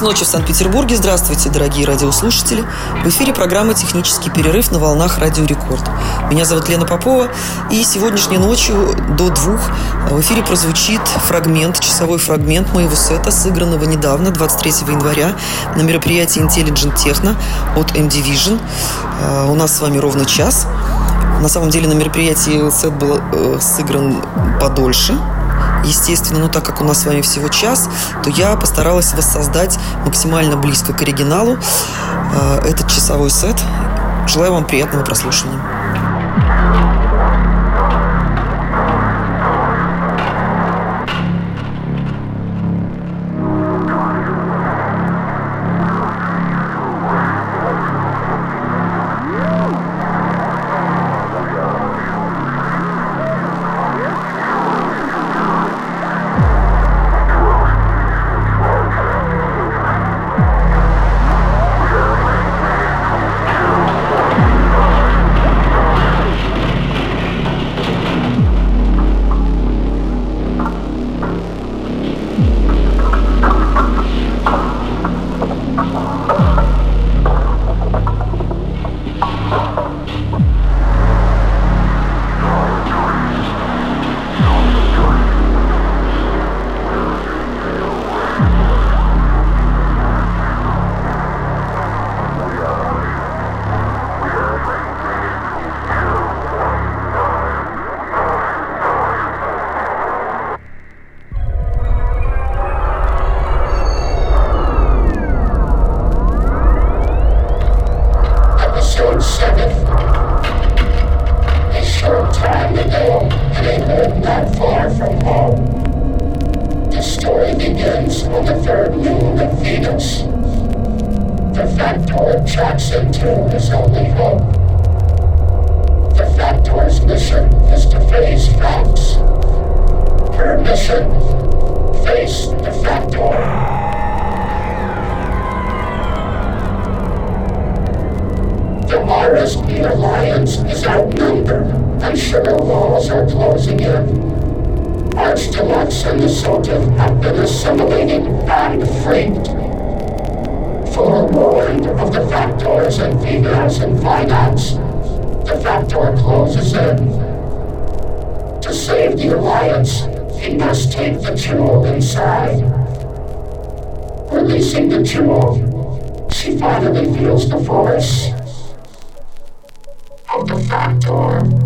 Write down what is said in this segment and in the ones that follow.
Час ночи в Санкт-Петербурге. Здравствуйте, дорогие радиослушатели. В эфире программа «Технический перерыв» на волнах Радио Рекорд. Меня зовут Лена Попова. И сегодняшней ночью до двух в эфире прозвучит фрагмент, часовой фрагмент моего сета, сыгранного недавно, 23 января, на мероприятии Intelligent Techno от M-Division. А, у нас с вами ровно час. На самом деле на мероприятии сет был э, сыгран подольше, естественно, но так как у нас с вами всего час, то я постаралась воссоздать максимально близко к оригиналу э, этот часовой сет. Желаю вам приятного прослушивания. was the voice of the Phantom.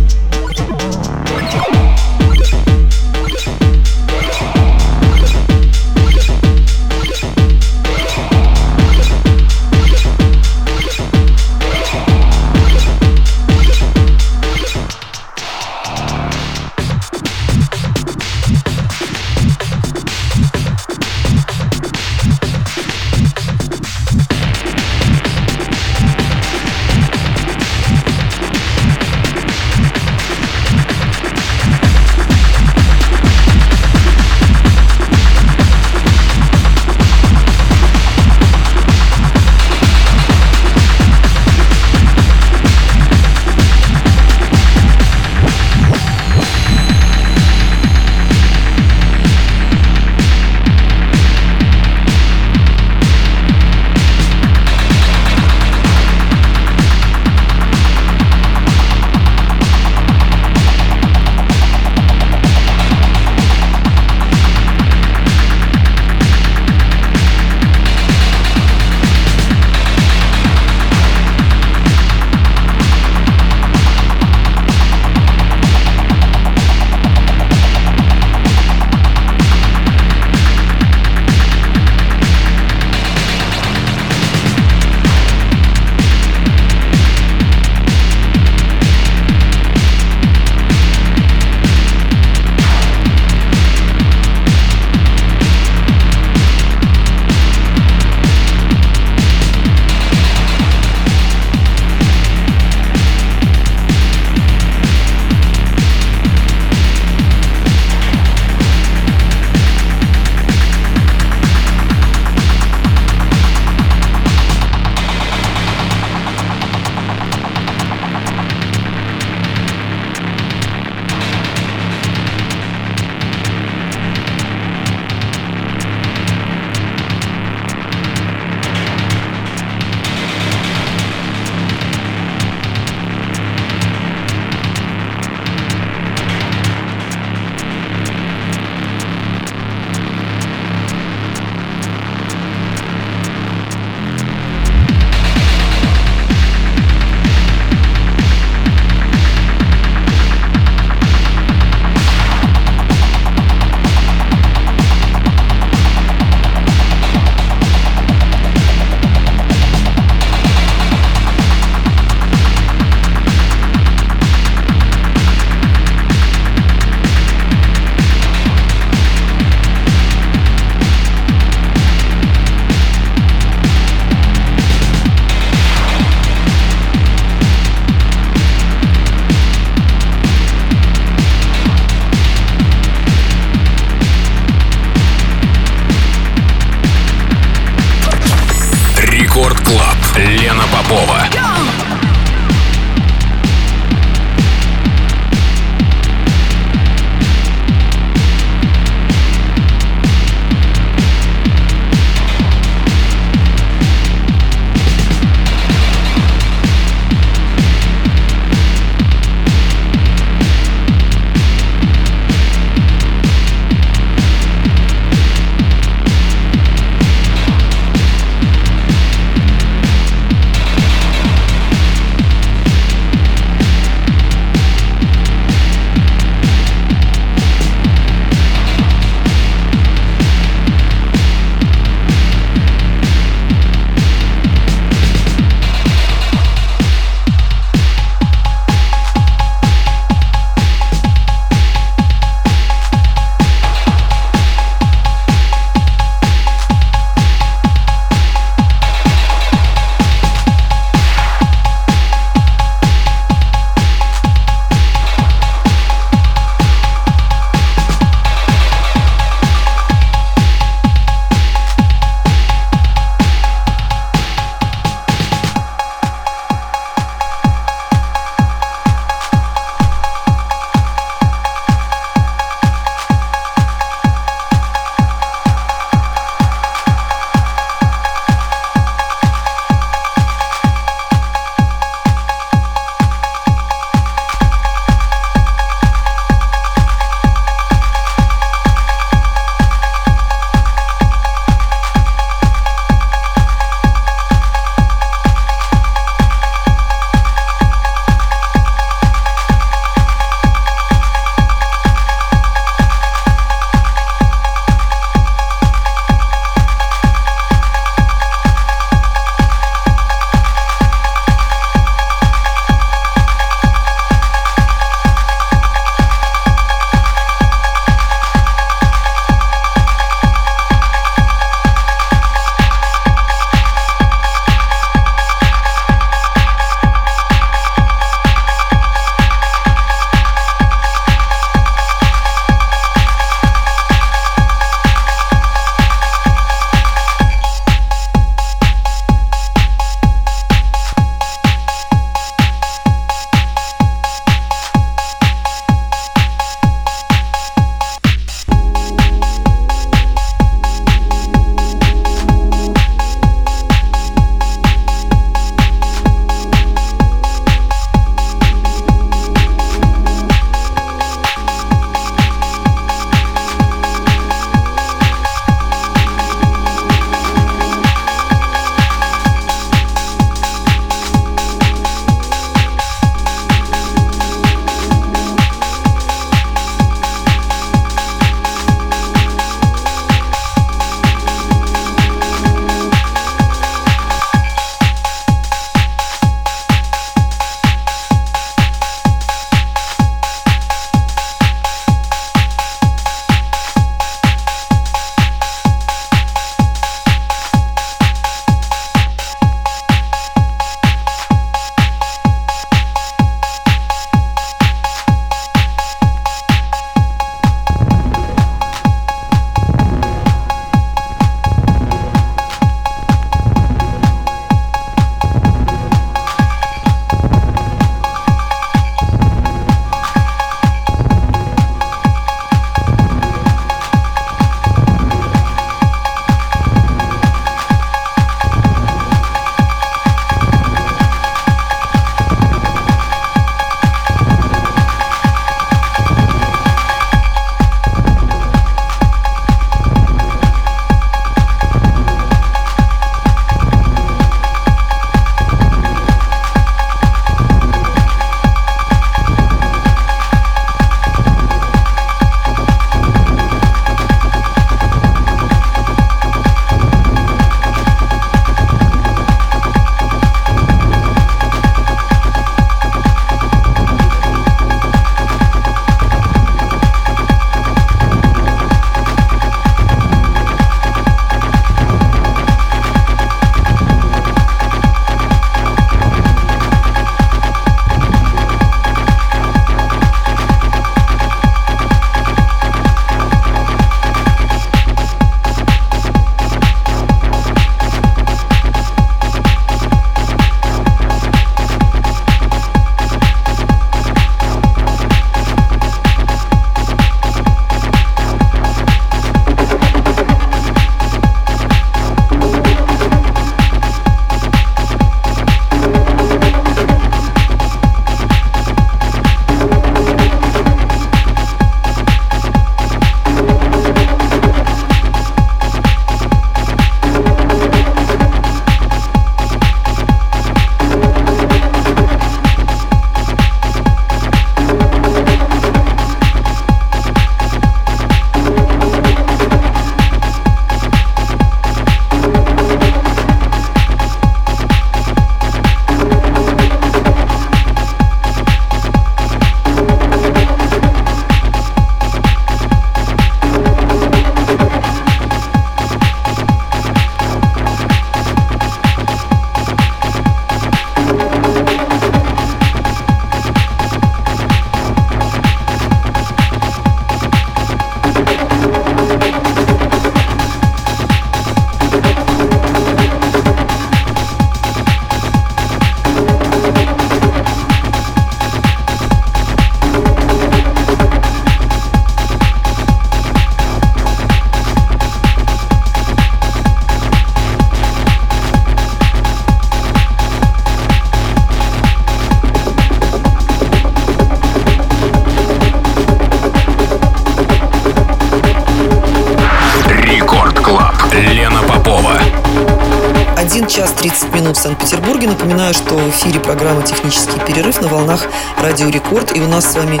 Напоминаю, что в эфире программа «Технический перерыв» на волнах Радио Рекорд. И у нас с вами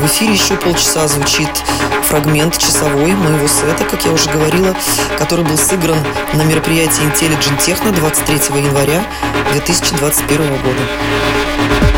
в эфире еще полчаса звучит фрагмент часовой моего сета, как я уже говорила, который был сыгран на мероприятии Intelligent Techno 23 января 2021 года.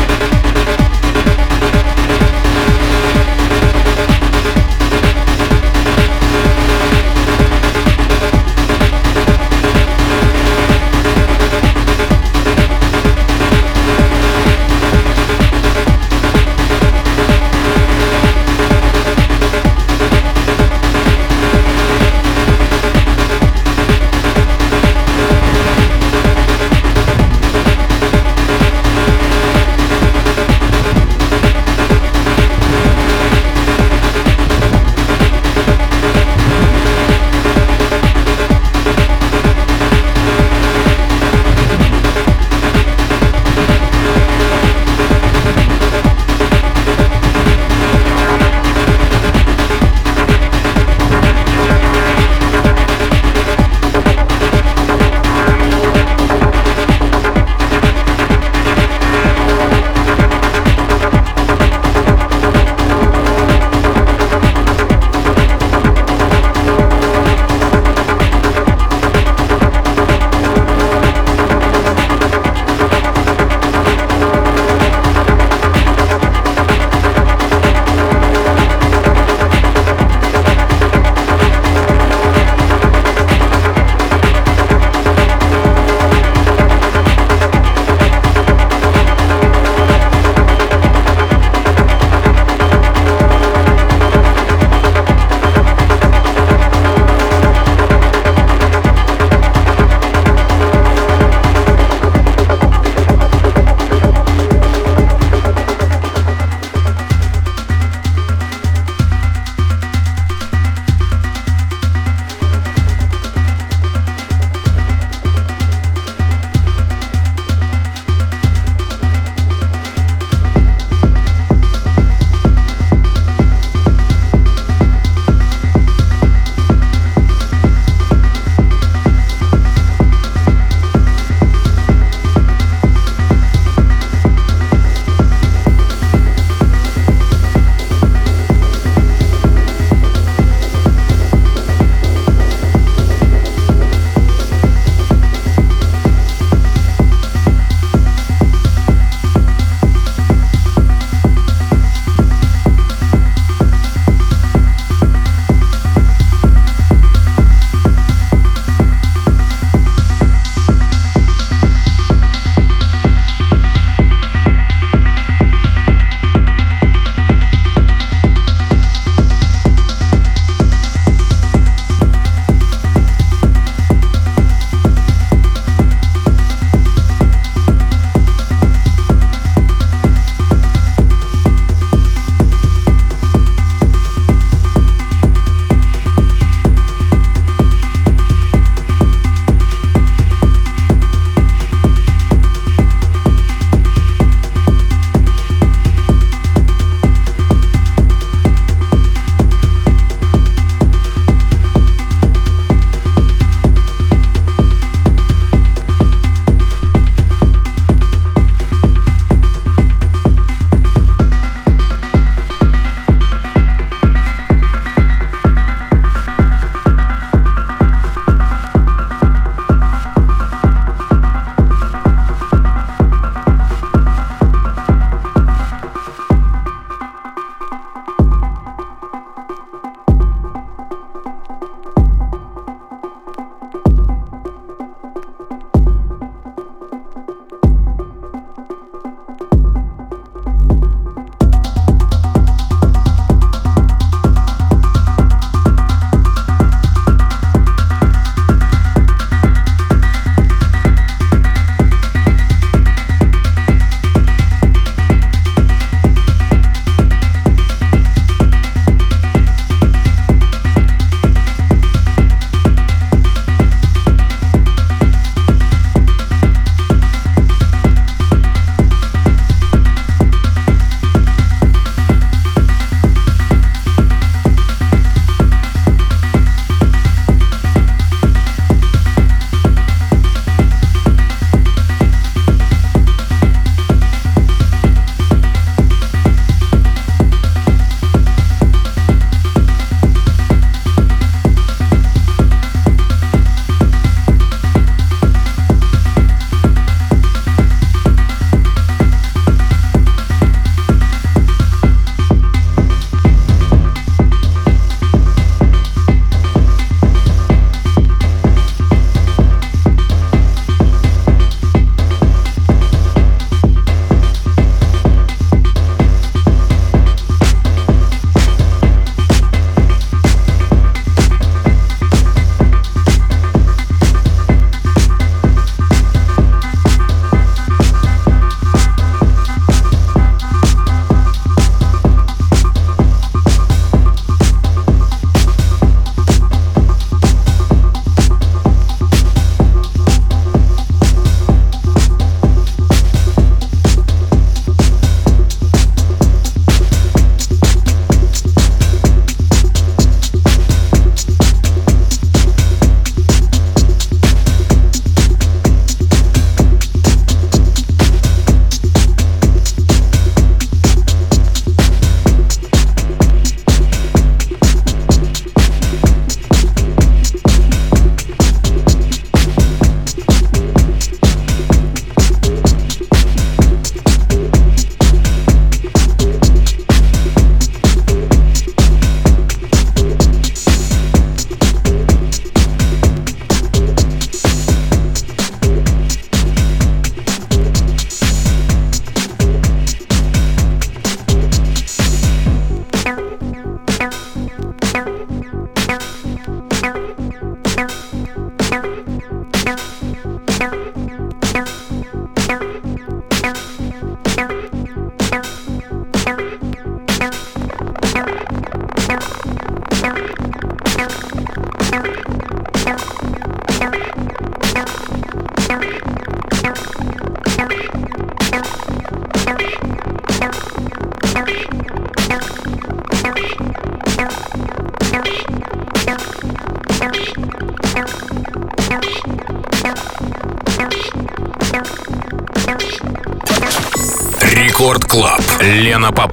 Клаб. Лена Попова.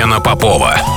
Club. Лена Попова.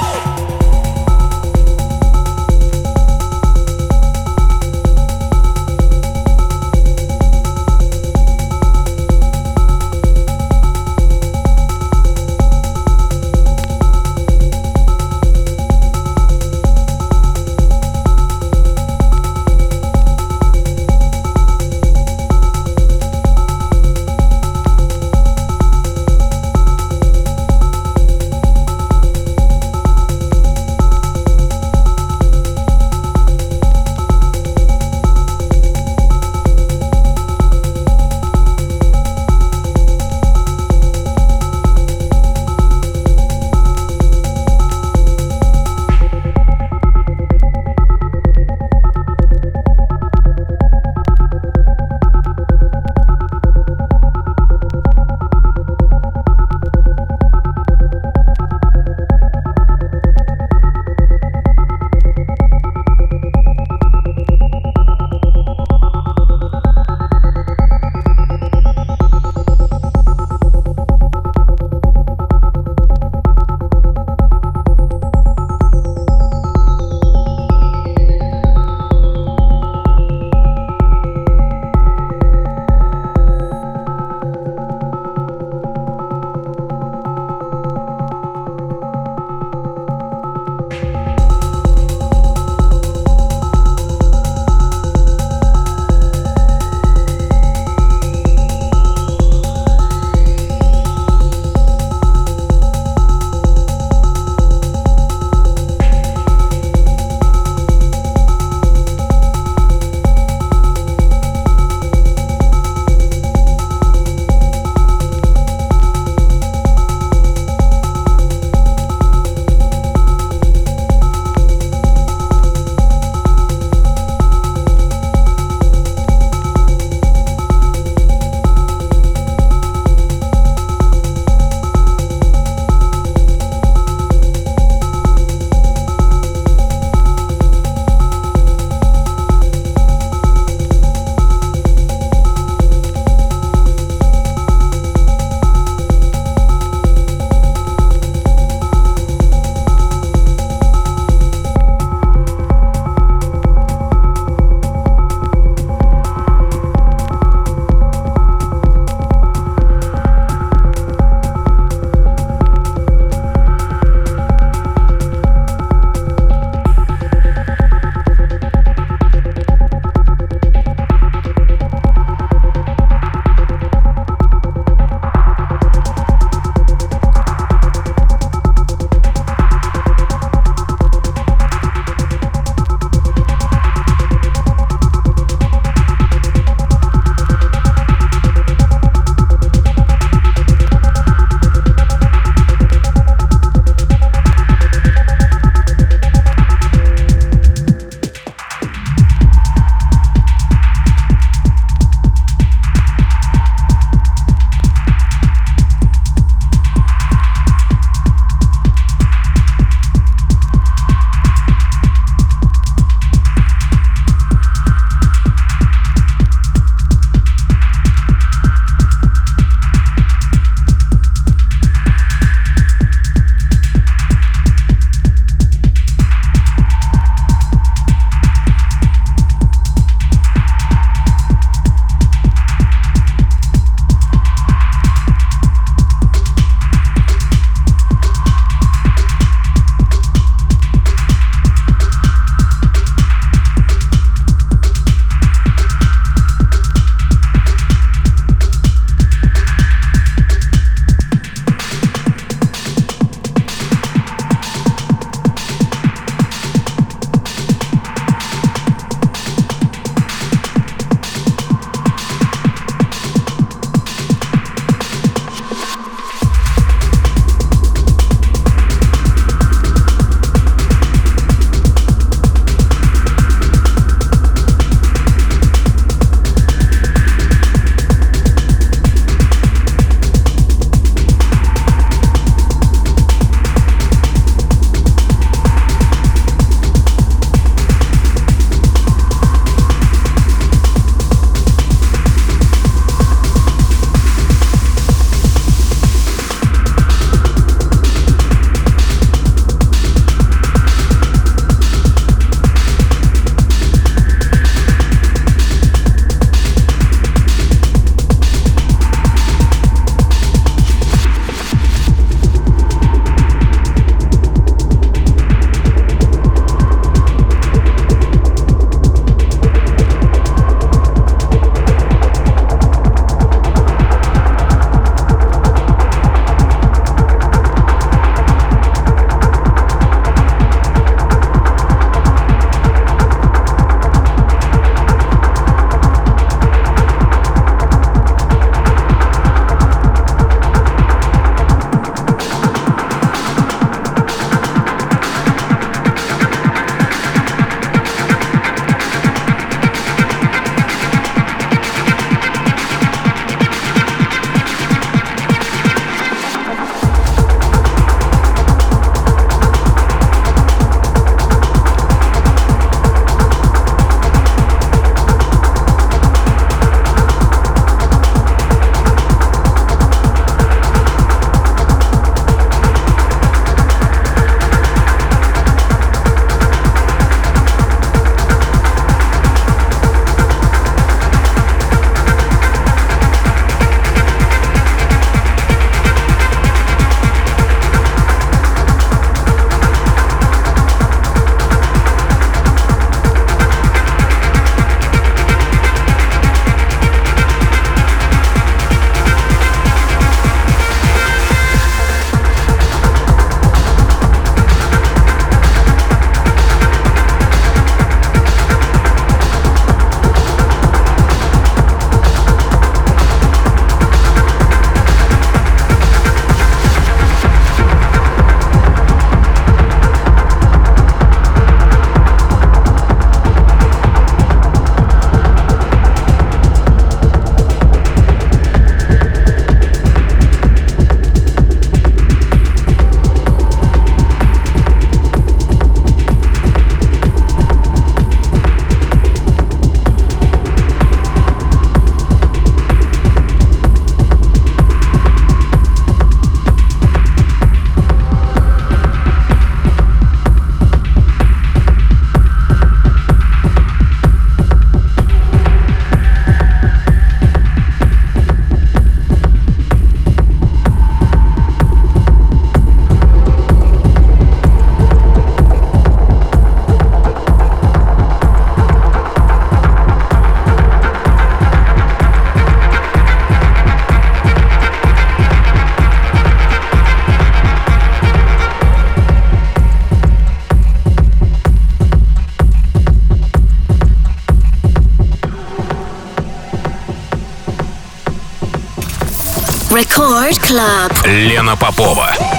Club. Лена Попова.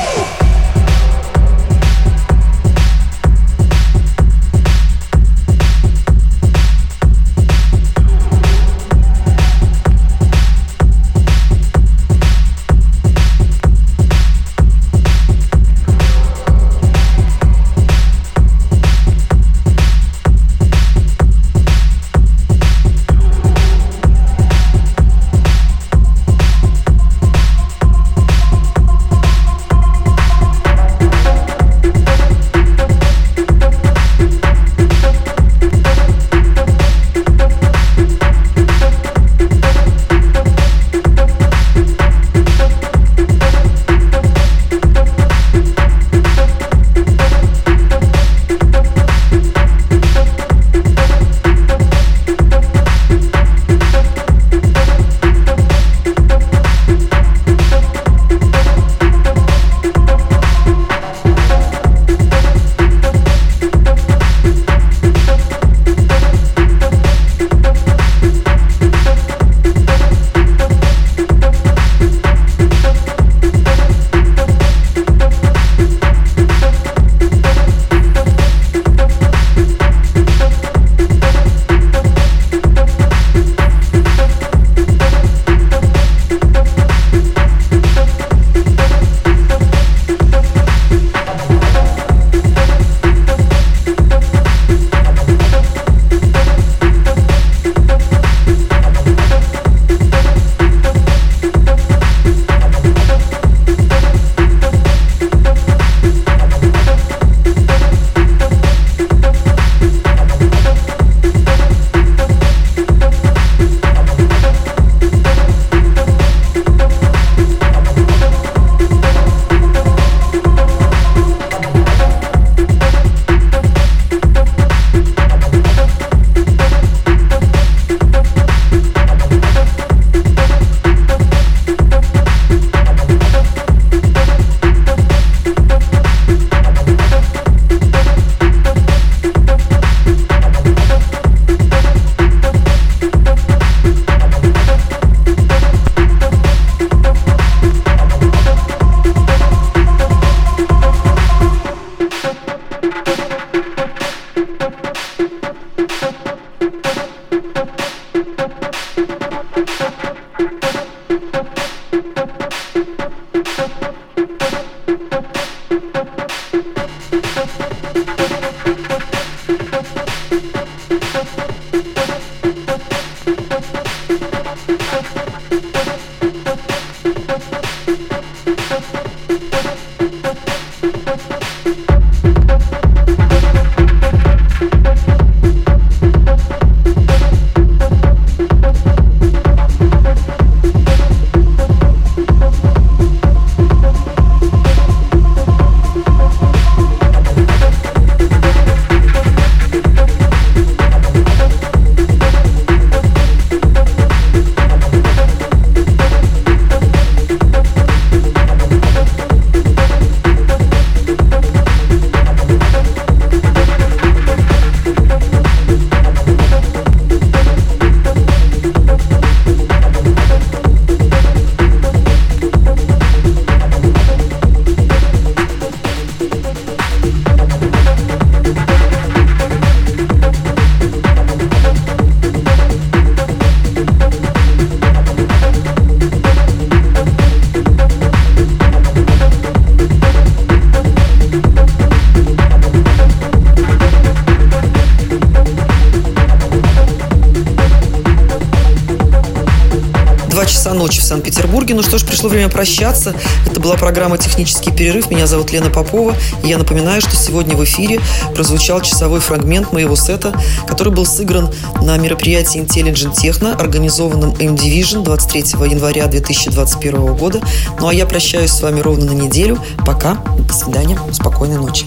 Ночи в Санкт-Петербурге. Ну что ж, пришло время прощаться. Это была программа «Технический перерыв». Меня зовут Лена Попова. И я напоминаю, что сегодня в эфире прозвучал часовой фрагмент моего сета, который был сыгран на мероприятии Intelligent Techno, организованном M-Division 23 января 2021 года. Ну а я прощаюсь с вами ровно на неделю. Пока. До свидания. Спокойной ночи.